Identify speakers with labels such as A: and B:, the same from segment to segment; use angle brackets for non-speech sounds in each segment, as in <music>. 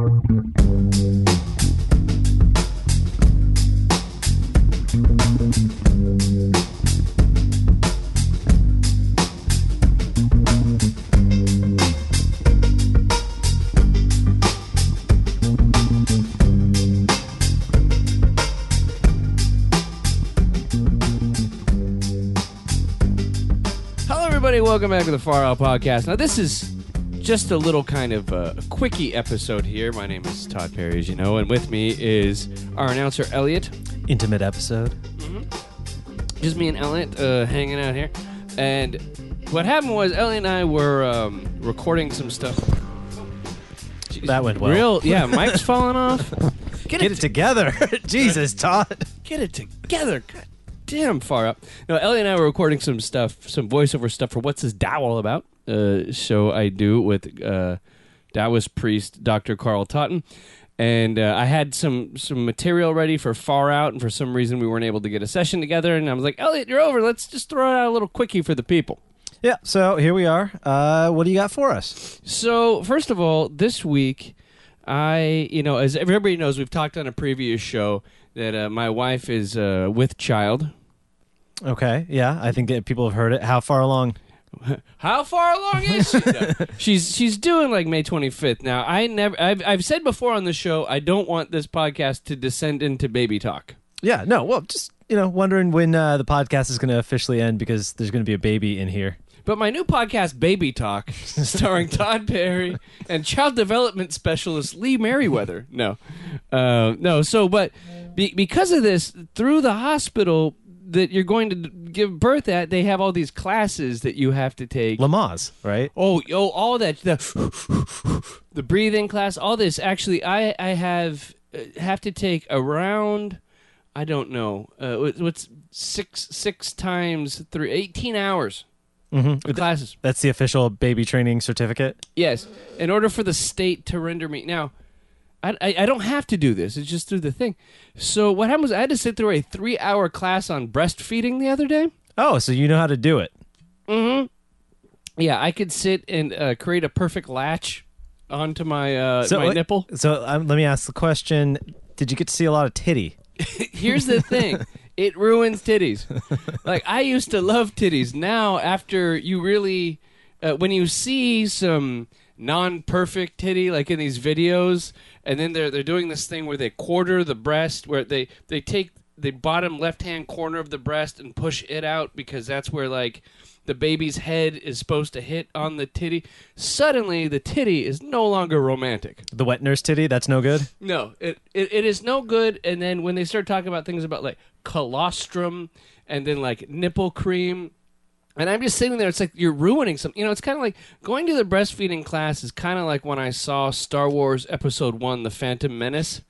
A: Hello, everybody. Welcome back to the Far Out Podcast. Now, this is just a little kind of uh, a quickie episode here. My name is Todd Perry, as you know, and with me is our announcer, Elliot.
B: Intimate episode.
A: Just me and Elliot uh, hanging out here. And what happened was, Elliot and I were um, recording some stuff. Jeez,
B: That went well.
A: Real, yeah, <laughs> mic's falling off.
B: Get it together. <laughs> Jesus, Todd.
A: get it together. God damn, far up. No, Elliot and I were recording some stuff, some voiceover stuff for What's This Tao All About? Uh, show I do with uh, Taoist priest Dr. Carl Totton. And uh, I had some some material ready for Far Out, and for some reason we weren't able to get a session together. And I was like, Elliot, you're over. Let's just throw out a little quickie for the people.
B: Yeah, so here we are. Uh, what do you got for us?
A: So, first of all, this week, I, you know, as everybody knows, we've talked on a previous show that uh, my wife is uh, with child.
B: Okay, yeah, I think that people have heard it. How far along?
A: How far along is she? <laughs> She's she's doing like May 25th. Now, I never I've I've said before on the show I don't want this podcast to descend into baby talk.
B: Yeah, no, well, just, you know, wondering when uh, the podcast is going to officially end because there's going to be a baby in here.
A: But my new podcast, Baby Talk, <laughs> starring Todd Perry and child development specialist Lee Merriweather. No, uh, no. So, but be, because of this, through the hospital that you're going to give birth at, they have all these classes that you have to take.
B: Lamaze, right?
A: Oh, oh, all that the the breathing class, all this. Actually, I I have uh, have to take around. I don't know. Uh, what's six six times three? Eighteen hours
B: Mm-hmm.
A: classes.
B: That's the official baby training certificate.
A: Yes, in order for the state to render me now. I, I, I don't have to do this. It's just through the thing. So what happened was I had to sit through a three-hour class on breastfeeding the other day.
B: Oh, so you know how to do it. Mm-hmm.
A: Yeah, I could sit and uh, create a perfect latch onto my uh,
B: So,
A: my nipple.
B: So um, let me ask the question Did you get to see a lot of titty? <laughs>
A: Here's the thing. <laughs> It ruins titties. Like I used to love titties. Now after you really uh, when you see some non-perfect titty like in these videos and then they're they're doing this thing where they quarter the breast where they they take the bottom left-hand corner of the breast and push it out because that's where like the baby's head is supposed to hit on the titty. Suddenly the titty is no longer romantic.
B: The wet nurse titty? That's no good?
A: No, it, it it is no good. And then when they start talking about things about like colostrum and then like nipple cream, and I'm just sitting there, it's like you're ruining something. You know, it's kind of like going to the breastfeeding class is kind of like when I saw Star Wars Episode One: The Phantom Menace.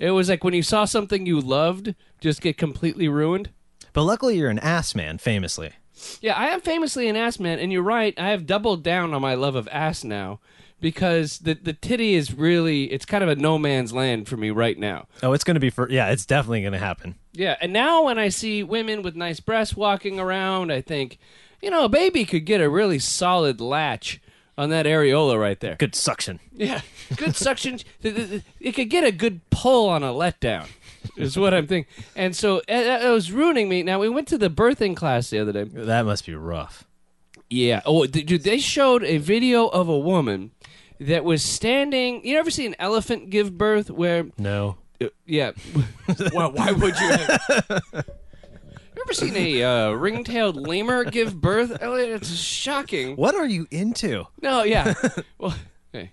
A: It was like when you saw something you loved just get completely ruined.
B: But luckily, you're an ass man, famously.
A: Yeah, I am famously an ass man, and you're right. I have doubled down on my love of ass now because the the titty is really it's kind of a no man's land for me right now.
B: Oh, it's going to be for. Yeah, it's definitely going to happen.
A: Yeah, and now when I see women with nice breasts walking around, I think, you know, a baby could get a really solid latch on that areola right there.
B: Good suction.
A: Yeah, good suction. <laughs> It could get a good pull on a letdown. <laughs> Is what I'm thinking. And so it, it was ruining me. Now we went to the birthing class the other day.
B: That must be rough.
A: Yeah. Oh, th- dude, they showed a video of a woman that was standing. You ever see an elephant give birth? Where
B: No.
A: Uh, yeah. <laughs> well, why would you? Have... you ever seen a uh, ring-tailed lemur give birth? <laughs> It's shocking.
B: What are you into?
A: No, yeah. well, hey.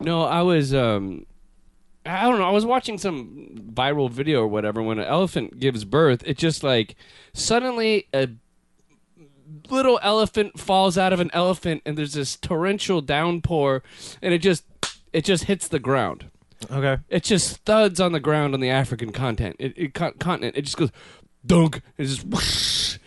A: No, I was um I don't know, I was watching some viral video or whatever when an elephant gives birth, it just like suddenly a little elephant falls out of an elephant and there's this torrential downpour and it just it just hits the ground.
B: Okay.
A: It just thuds on the ground on the African content. It, it continent. It just goes dunk. It just whoosh.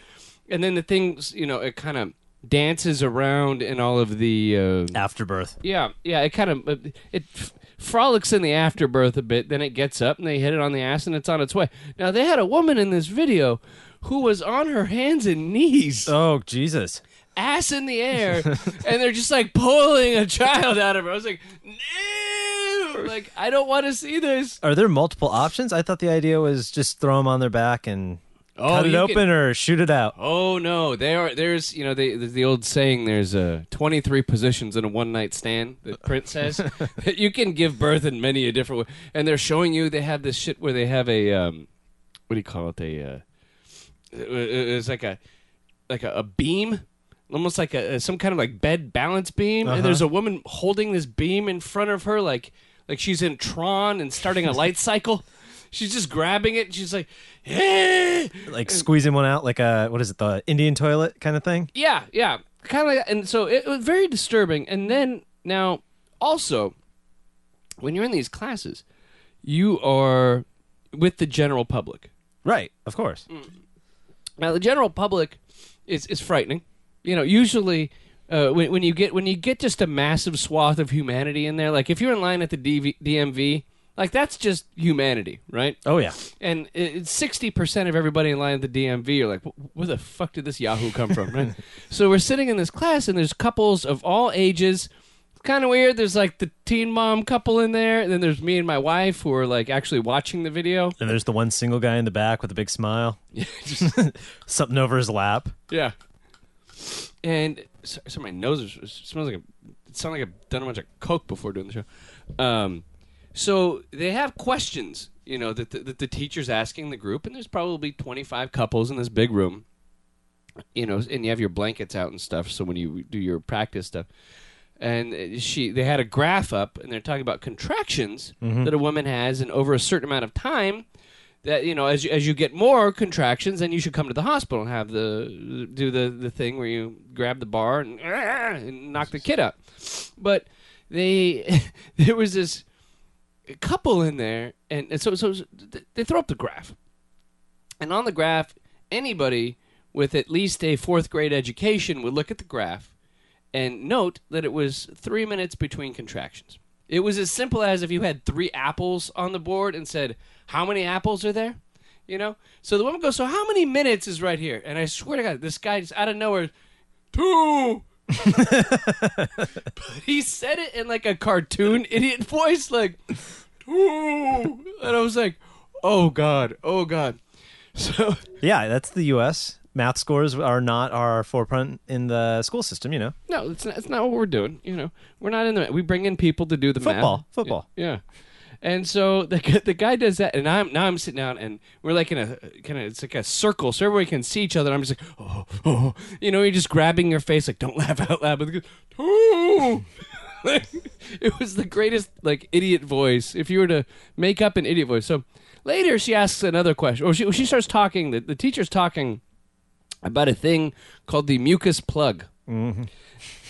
A: and then the things you know it kind of dances around in all of the uh,
B: Afterbirth.
A: yeah yeah it kind of it f- frolics in the afterbirth a bit. Then it gets up and they hit it on the ass and it's on its way. Now they had a woman in this video who was on her hands and knees
B: Oh, Jesus.
A: ass in the air, <laughs> and they're just like pulling a child out of her. I was like, no, like I don't want to see this.
B: Are there multiple options? I thought the idea was just throw them on their back and
A: Oh,
B: cut it open
A: can-
B: or shoot it out.
A: Oh no, there are there's you know they, there's the old saying there's uh, 23 positions in a one night stand that Prince <laughs> says that <laughs> you can give birth in many a different way, and they're showing you they have this shit where they have a um, what do you call it a uh, it's like a like a, a beam. Almost like a some kind of like bed balance beam,
B: Uh-huh.
A: and there's a woman holding this beam in front of her, like like she's in Tron and starting a light <laughs> cycle. She's just grabbing it. She's like, "Eh."
B: Like squeezing one out like a what is it, the Indian toilet kind of thing?
A: Yeah, yeah, kind of like that. And so it was very disturbing. And then now, also, when you're in these classes, you are with the general public.
B: Right, of course.
A: Now, the general public is is frightening. You know, usually. Uh, when, when you get when you get just a massive swath of humanity in there, like if you're in line at the DV, DMV, like that's just humanity, right?
B: Oh yeah.
A: and sixty percent of everybody in line at the DMV are like, "Where the fuck did this Yahoo come from?" Right? <laughs> so we're sitting in this class, and there's couples of all ages. It's kind of weird. There's like the teen mom couple in there, and then there's me and my wife who are like actually watching the video.
B: And there's the one single guy in the back with a big smile. <laughs> Yeah. <laughs> Something over his lap.
A: Yeah. And so, so my nose is, it smells like a, it sounds like I've done a bunch of coke before doing the show. Um, so they have questions, you know, that the, that the teacher's asking the group, and there's probably 25 couples in this big room, you know, and you have your blankets out and stuff. So when you do your practice stuff, and she, they had a graph up, and they're talking about contractions mm-hmm. that a woman has, and over a certain amount of time, that you know as you, as you get more contractions then you should come to the hospital and have the do the the thing where you grab the bar and, and knock the kid out but they <laughs> there was this couple in there and, and so so they throw up the graph and on the graph anybody with at least a fourth grade education would look at the graph and note that it was three minutes between contractions. It was as simple as if you had three apples on the board and said, How many apples are there? You know? So the woman goes, So how many minutes is right here? And I swear to God, this guy just out of nowhere, two. But he said it in like a cartoon idiot voice, like, two. And I was like, Oh God, oh God. So
B: Yeah, that's the U.S. Math scores are not our forefront in the school system. You know,
A: No, it's not, it's not what we're doing. You know, we're not in the. We bring in people to do the
B: Football,
A: math.
B: football.
A: Yeah, and so <laughs> the the guy does that, and I'm now I'm sitting down, and we're like in a kind of it's like a circle, so everybody can see each other. And I'm just like, oh, oh, you know, you're just grabbing your face, like don't <laughs> laugh out loud, but oh. <laughs> Like, it was the greatest like idiot voice. If you were to make up an idiot voice, so later she asks another question, or she she starts talking. The, the teacher's talking about a thing called the mucus plug. Mm-hmm.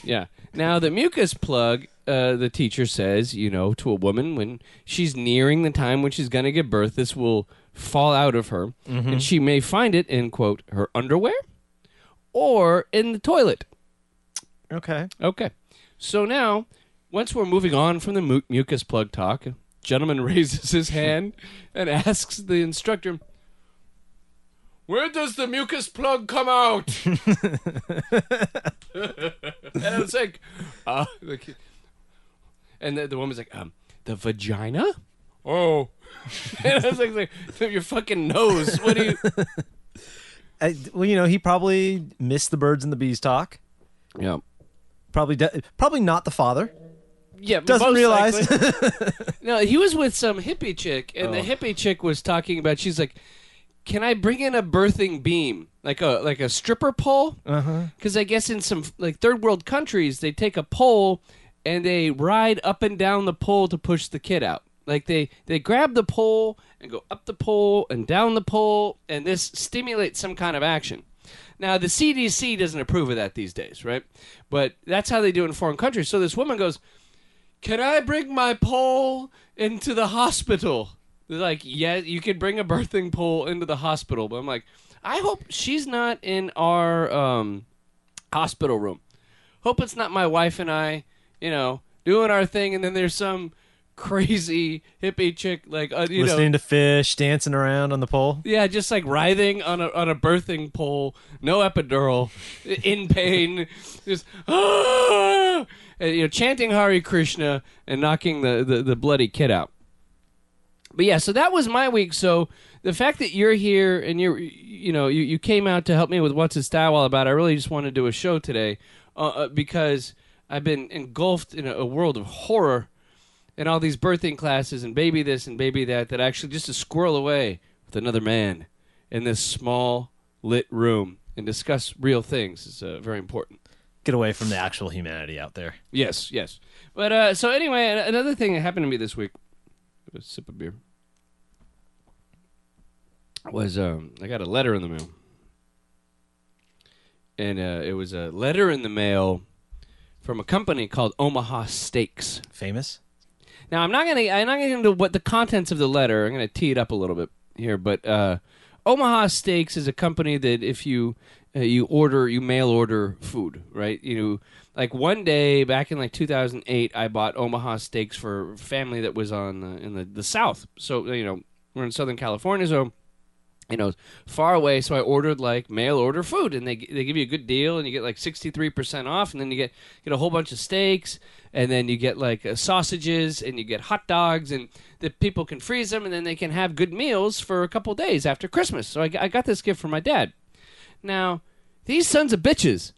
A: Yeah. Now the mucus plug, uh, the teacher says, you know, to a woman when she's nearing the time when she's going to give birth, this will fall out of her, and she may find it in quote her underwear or in the toilet.
B: okay.
A: Okay. So now, once we're moving on from the mu- mucus plug talk, a gentleman <laughs> raises his hand and asks the instructor, "Where does the mucus plug come out?" <laughs> <laughs> and I was like, "Uh," and the, the woman's like, "Um, the vagina." Oh, <laughs> and I was like, like, "Your fucking nose. What do you?" <laughs>
B: I, well, you know, he probably missed the birds and the bees talk.
A: Yeah.
B: Probably, de- probably not the father.
A: Yeah,
B: Doesn't
A: most
B: realize. <laughs>
A: no, he was with some hippie chick, and
B: Oh.
A: the hippie chick was talking about. She's like, "Can I bring in a birthing beam, like a like a stripper pole?
B: Uh huh.
A: Because I guess in some like third world countries, they take a pole and they ride up and down the pole to push the kid out. Like they they grab the pole and go up the pole and down the pole, and this stimulates some kind of action. Now the CDC doesn't approve of that these days, right? But that's how they do it in foreign countries. So this woman goes, "Can I bring my pole into the hospital?" They're like, "Yeah, you can bring a birthing pole into the hospital." But I'm like, I hope she's not in our um, hospital room. Hope it's not my wife and I, you know, doing our thing, and then there's some crazy hippie chick, like uh, you
B: Listening
A: know,
B: to Phish, dancing around on the pole.
A: yeah, just like writhing on a on a birthing pole, no epidural, <laughs> in pain, just ah! and, you know, chanting Hare Krishna and knocking the, the the bloody kid out. But yeah, so that was my week. So the fact that you're here and you're, you know, you, you came out to help me with what's his style all about. I really just want to do a show today uh, uh, because I've been engulfed in a, a world of horror and all these birthing classes and baby this and baby that. That actually just to squirrel away with another man in this small lit room and discuss real things is uh, very important.
B: Get away from the actual humanity out there.
A: Yes, yes. But uh, so anyway, another thing that happened to me this week. A sip of beer. Was um, I got a letter in the mail, and uh, it was a letter in the mail from a company called Omaha Steaks.
B: Famous.
A: Now I'm not gonna I'm not gonna get into what the contents of the letter. I'm gonna tee it up a little bit here, but uh, Omaha Steaks is a company that if you uh, you order you mail order food, right? You like one day back in like 2008, I bought Omaha Steaks for a family that was on uh, in the the South. So you know we're in Southern California, so you know, far away. So I ordered like mail order food, and they they give you a good deal, and you get like sixty three percent off, and then you get get a whole bunch of steaks, and then you get like uh, sausages, and you get hot dogs, and the people can freeze them, and then they can have good meals for a couple days after Christmas. So I, I got this gift for my dad. Now these sons of bitches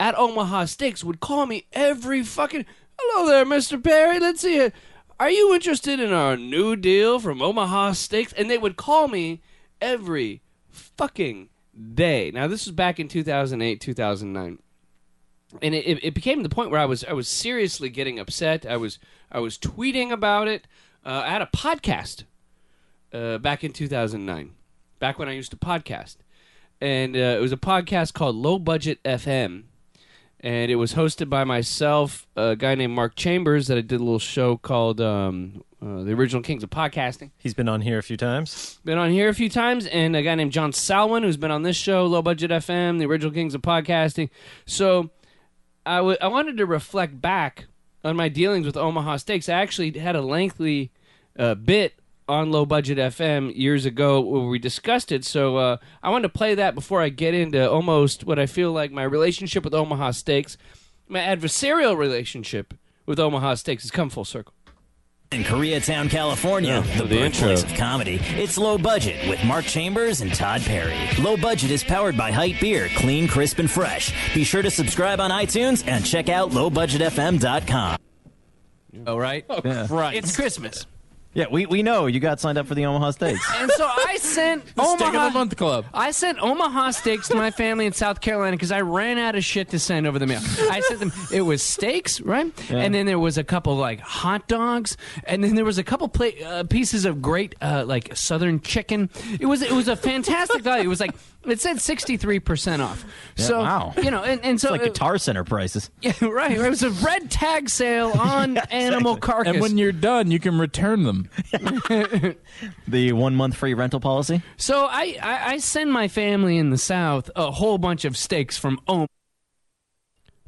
A: at Omaha Steaks would call me every fucking. Hello there, Mister Perry. Let's see it. Are you interested in our new deal from Omaha Steaks? And they would call me every fucking day. Now this was back in 2008, 2009. And it, it became the point where I was I was seriously getting upset. I was I was tweeting about it. Uh, I had a podcast uh, back in 2009, back when I used to podcast, and uh, it was a podcast called Low Budget FM, and it was hosted by myself, a guy named Mark Chambers, that I did a little show called um, uh, The Original Kings of Podcasting
B: He's been on here a few times.
A: been on here a few times, and a guy named John Salwin, who's been on this show, Low Budget FM, the original Kings of Podcasting. So I I wanted to reflect back on my dealings with Omaha Steaks. I actually had a lengthy uh, bit on Low Budget FM years ago where we discussed it. So uh, I wanted to play that before I get into almost what I feel like my relationship with Omaha Steaks. My adversarial relationship with Omaha Steaks has come full circle.
C: In Koreatown, California, the,
A: the
C: birthplace
A: intro.
C: of comedy. It's Low Budget with Mark Chambers and Todd Perry. Low Budget is powered by Hite Beer, clean, crisp, and fresh. Be sure to subscribe on iTunes and check out lowbudgetfm.com.
D: Oh, right?
A: Right. It's Christmas.
D: Yeah, we, we know you got signed up for the Omaha Steaks.
A: And so I sent <laughs>
E: Steak of
A: Omaha
E: the Month Club.
A: I sent Omaha steaks to my family in South Carolina because I ran out of shit to send over the mail. I sent them. It was steaks, right? And then there was a couple like hot dogs, and then there was a couple pla- uh, pieces of great uh, like Southern chicken. It was it was a fantastic value. It was like it said sixty three percent off. so
D: wow.
A: you know, and, and so
D: It's like Guitar Center prices. <laughs>
A: yeah, right. It was a red tag sale <laughs> on animal carcass.
E: And when you're done, you can return them. <laughs>
D: The one month free rental policy.
A: So I, I, I send my family in the South a whole bunch of steaks from Omaha.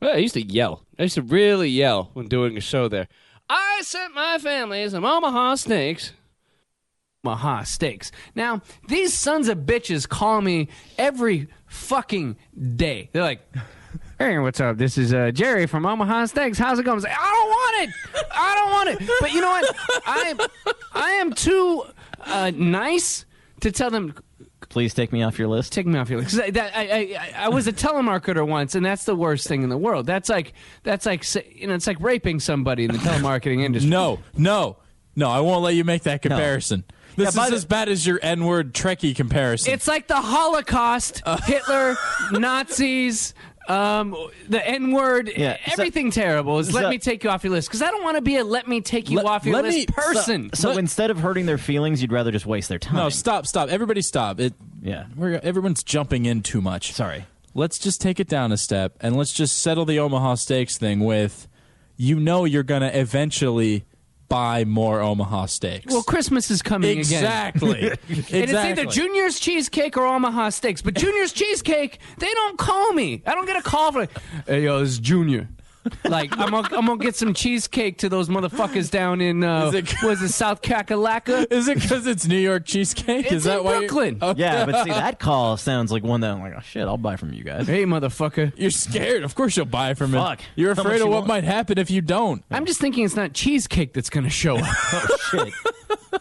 A: Well, I used to yell. I used to really yell when doing a show there. I sent my family some Omaha steaks. Omaha steaks. Now, these sons of bitches call me every fucking day. They're like, Hey, what's up? This is uh, Jerry from Omaha Steaks. How's it going? I say, I don't want it. I don't want it. But you know what? I I am too uh, nice to tell them
D: Please take me off your list.
A: take me off your list. I, that, I, I, I was a telemarketer once, and that's the worst thing in the world. That's like that's like you know, it's like raping somebody in the telemarketing <laughs> industry.
E: No, no, no. I won't let you make that comparison. This
D: Yeah,
E: is
D: the-
E: as bad as your N-word Trekkie comparison.
A: It's like the Holocaust, <laughs> Hitler, Nazis, um, the N word,
D: Yeah, so-
A: everything terrible. Is let me take you off your list because I don't want to be a let me take you
E: Let-
A: off your list
E: me-
A: person.
D: So
E: Let-
D: instead of hurting their feelings, you'd rather just waste their time.
E: no, stop, stop. Everybody, stop. It.
D: Yeah.
E: We're, everyone's jumping in too much.
D: Sorry.
E: Let's just take it down a step and let's just settle the Omaha Steaks thing with, you know, you're gonna eventually buy more Omaha Steaks.
A: well, Christmas is coming again.
E: exactly. exactly. <laughs>
A: And it's either Junior's Cheesecake or Omaha Steaks. But Junior's Cheesecake, they don't call me. I don't get a call for, it. hey, yo, this is Junior. Like I'm gonna, I'm gonna get some cheesecake to those motherfuckers down in uh,
E: Is it-
A: was it South Kakalaka?
E: Is it because it's New York cheesecake?
A: It's
E: Is that
A: in
E: why you-
A: Brooklyn.
E: Oh,
D: Yeah, but see, <laughs> that call sounds like one that I'm like, oh shit, I'll buy from you guys.
A: Hey, motherfucker.
E: You're scared. Of course you'll buy from
D: Fuck.
E: it. You're afraid of
D: you
E: what
D: want?
E: might happen if you don't.
A: I'm just thinking it's not cheesecake that's gonna show up. <laughs>
D: Oh shit.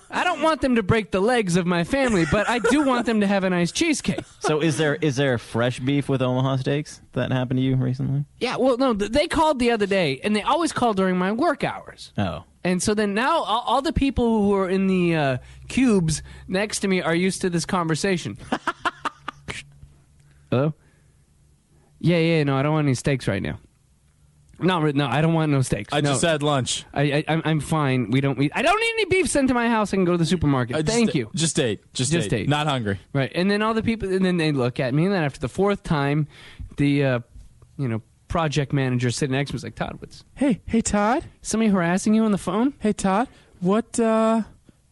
A: I don't want them to break the legs of my family, but I do want them to have a nice cheesecake.
D: So is there is there fresh beef with Omaha steaks that happened to you recently?
A: Yeah, well, no, they called the other day, and they always call during my work hours.
D: Oh.
A: And so then now all, all the people who are in the uh, cubes next to me are used to this conversation. <laughs> Hello? Yeah, yeah, no, I don't want any steaks right now. No, no, I don't want no steaks.
E: I
A: no.
E: just had lunch.
A: I, I, I'm, I'm fine. We don't. We, I don't need any beef sent to my house. I can go to the supermarket.
E: I just-
A: Thank you.
E: Just ate. Just,
A: Just ate.
E: Not hungry.
A: Right, and then all the people, and then they look at me, and then after the fourth time, the, uh, you know, project manager sitting next to me was like, "Todd, what's
E: Hey, hey Todd.
A: somebody harassing you on the phone?"
E: Hey Todd. What uh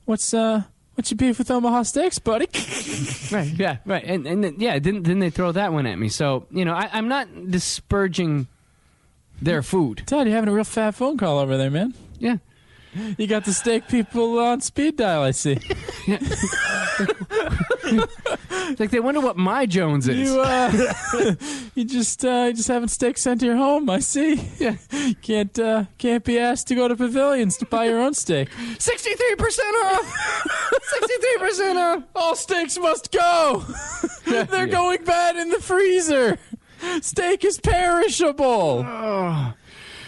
E: what's uh what's your beef with Omaha Steaks, buddy? <laughs>
A: Right. Yeah. Right. And and then, yeah, then then they throw that one at me. So you know, I, I'm not disparaging their food.
E: Todd, you're having a real fat phone call over there, man.
A: Yeah.
E: You got the steak people on speed dial, I see. <laughs> <laughs>
A: It's like they wonder what my Jones is.
E: You uh <laughs> you just uh you just having steak sent to your home, I see.
A: Yeah. <laughs>
E: Can't uh can't be asked to go to pavilions to buy your own steak.
A: Sixty-three percent off. <laughs> Sixty-three percent off.
E: All steaks must go. They're going bad in the freezer. Steak is perishable.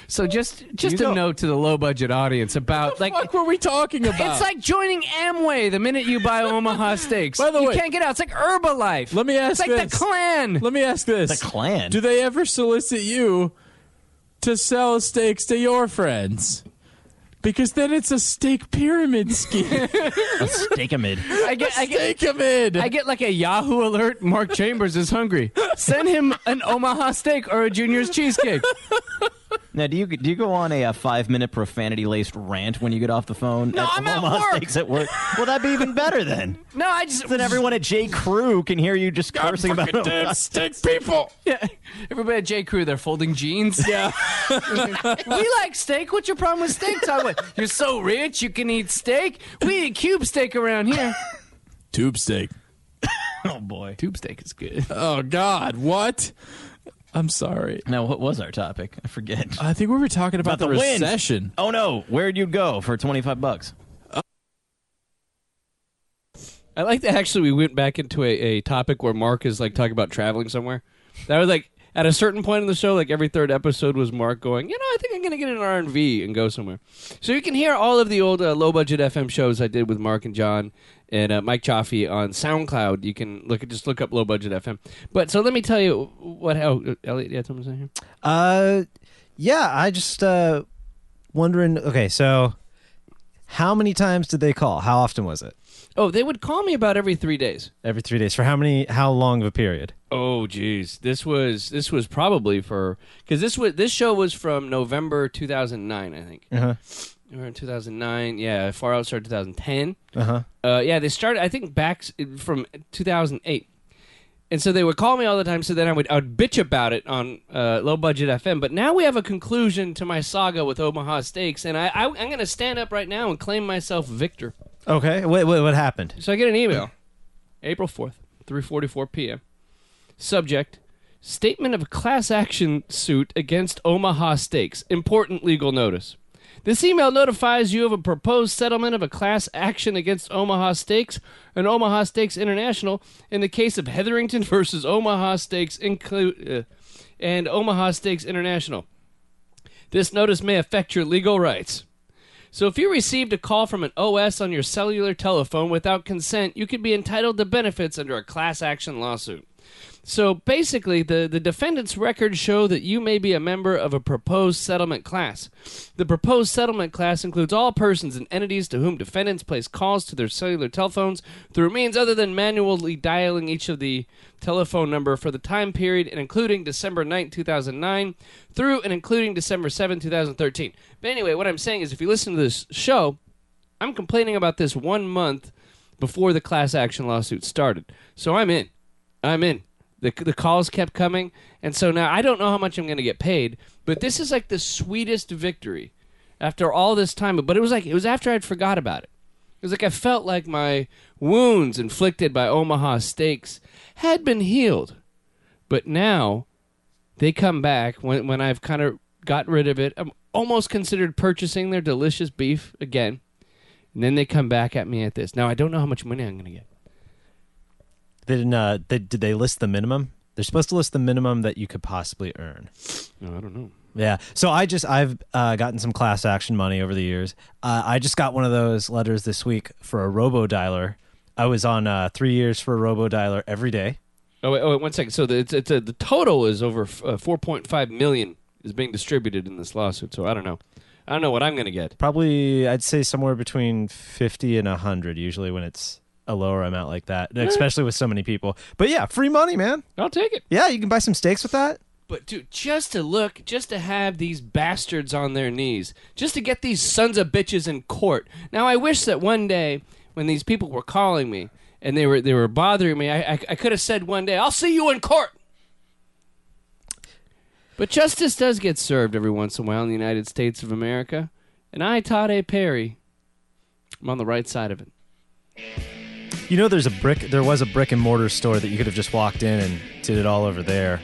A: So just just
D: You
A: a
D: go-
A: note to the low budget audience about like
E: what were we talking about?
A: It's like joining Amway the minute you buy Omaha <laughs> steaks.
E: By the
A: you
E: way- you
A: can't get out. It's like Herbalife.
E: Let me ask this.
A: It's like
E: this.
A: the Klan.
E: Let me ask this.
D: The clan.
E: Do they ever solicit you to sell steaks to your friends? Because then it's a steak pyramid scheme. <laughs>
D: a steakamid.
A: I get, I get,
E: Steakamid.
A: I get like a Yahoo alert. Mark Chambers is hungry. Send him an Omaha steak or a Junior's cheesecake. <laughs>
D: Now, do you do you go on a, uh five minute profanity laced rant when you get off the phone?
A: No,
D: at
A: I'm at work.
D: Steaks at work. Well, that'd be even better then. <laughs>
A: No, I just
D: Then everyone at J Crew can hear you just cursing about
E: Fucking damn steak people. <laughs>
A: Yeah, everybody at J Crew, they're folding jeans. <laughs>
E: Yeah.
A: we like steak. What's your problem with steak? Todd? You're so rich, you can eat steak. We eat cube steak around here.
E: Tube steak.
D: Oh boy.
A: Tube steak is good.
E: Oh God, what? I'm sorry.
D: Now, what was our topic? I forget.
E: I think we were talking about,
D: About
E: the,
D: the wind.
E: recession.
D: Oh no, where'd you go for twenty five bucks?
A: I like that actually we went back into a, a topic where Mark is like talking about traveling somewhere. That was like at a certain point in the show, like every third episode was Mark going, you know, I think I'm gonna get an R and V and go somewhere. So you can hear all of the old uh, low budget FM shows I did with Mark and John and uh, Mike Chaffee on SoundCloud. You can look at just look up low budget FM. But so let me tell you what. Oh, Elliot, you had something to say here?
B: Uh, yeah, I just uh wondering. Okay, so how many times did they call? How often was it?
A: Oh, they would call me about every three days.
B: Every three days. For how many? How long of a period?
A: Oh, geez, this was this was probably for because this was this show was from November 2009, I think.
B: Uh
A: In 2009. Yeah, Far Out started 2010.
B: Uh huh.
A: Uh, yeah, they started I think back from 2008. And so they would call me all the time. So then I would I would bitch about it on uh, low budget FM. But now we have a conclusion to my saga with Omaha Steaks, and I, I I'm going to stand up right now and claim myself victor.
B: Okay. Wait, wait, what happened?
A: So I get an email, April 4th, 3:44 p.m. Subject: Statement of class action suit against Omaha Steaks. Important legal notice. This email notifies you of a proposed settlement of a class action against Omaha Steaks and Omaha Steaks International in the case of Hetherington <laughs> versus Omaha Steaks inclu- uh, and Omaha Steaks International. This notice may affect your legal rights. So if you received a call from an OS on your cellular telephone without consent, you could be entitled to benefits under a class action lawsuit. So basically, the, the defendant's records show that you may be a member of a proposed settlement class. The proposed settlement class includes all persons and entities to whom defendants place calls to their cellular telephones through means other than manually dialing each of the telephone number for the time period and including December 9, 2009 through and including December 7, 2013. But anyway, what I'm saying is if you listen to this show, I'm complaining about this one month before the class action lawsuit started. So I'm in. I'm in. The the calls kept coming, and so now I don't know how much I'm going to get paid. But this is like the sweetest victory after all this time. But it was like it was after I'd forgot about it. It was like I felt like my wounds inflicted by Omaha Steaks had been healed, but now they come back when when I've kind of got rid of it. I'm almost considered purchasing their delicious beef again, and then they come back at me at this. Now I don't know how much money I'm going to get.
B: They didn't. Uh, they, did they list the minimum? They're supposed to list the minimum that you could possibly earn.
A: No, I don't know.
B: Yeah. So I just I've uh, gotten some class action money over the years. Uh, I just got one of those letters this week for a robo dialer. I was on uh, three years for a robo dialer every day.
A: Oh wait, oh wait, one second. So the, it's, it's a, the total is over f- uh, 4.5 million is being distributed in this lawsuit. So I don't know. I don't know what I'm going to get.
B: Probably I'd say somewhere between fifty and hundred. Usually when it's a lower amount like that, and especially with so many people. But yeah, free money, man.
A: I'll take it.
B: Yeah, you can buy some steaks with that.
A: But dude, just to look, just to have these bastards on their knees, just to get these sons of bitches in court. Now, I wish that one day, when these people were calling me and they were they were bothering me, I I, I could have said one day, "I'll see you in court." But justice does get served every once in a while in the United States of America, and I, Todd A. Perry, I'm on the right side of it.
B: You know, there's a brick. There was a brick and mortar store that you could have just walked in and did it all over there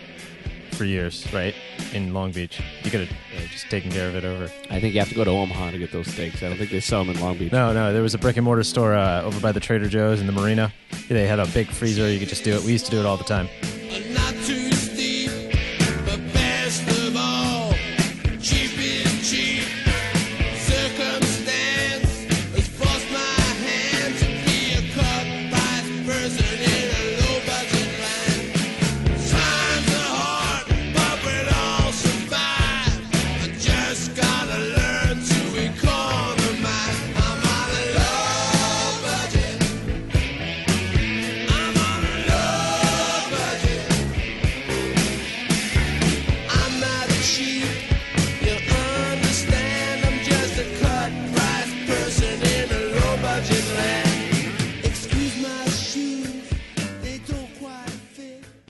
B: for years, right? In Long Beach, you could have uh, just taken care of it over.
A: I think you have to go to Omaha to get those steaks. I don't think they sell them in Long Beach.
B: No, no, there was a brick and mortar store uh, over by the Trader Joe's in the marina. They had a big freezer. You could just do it. We used to do it all the time.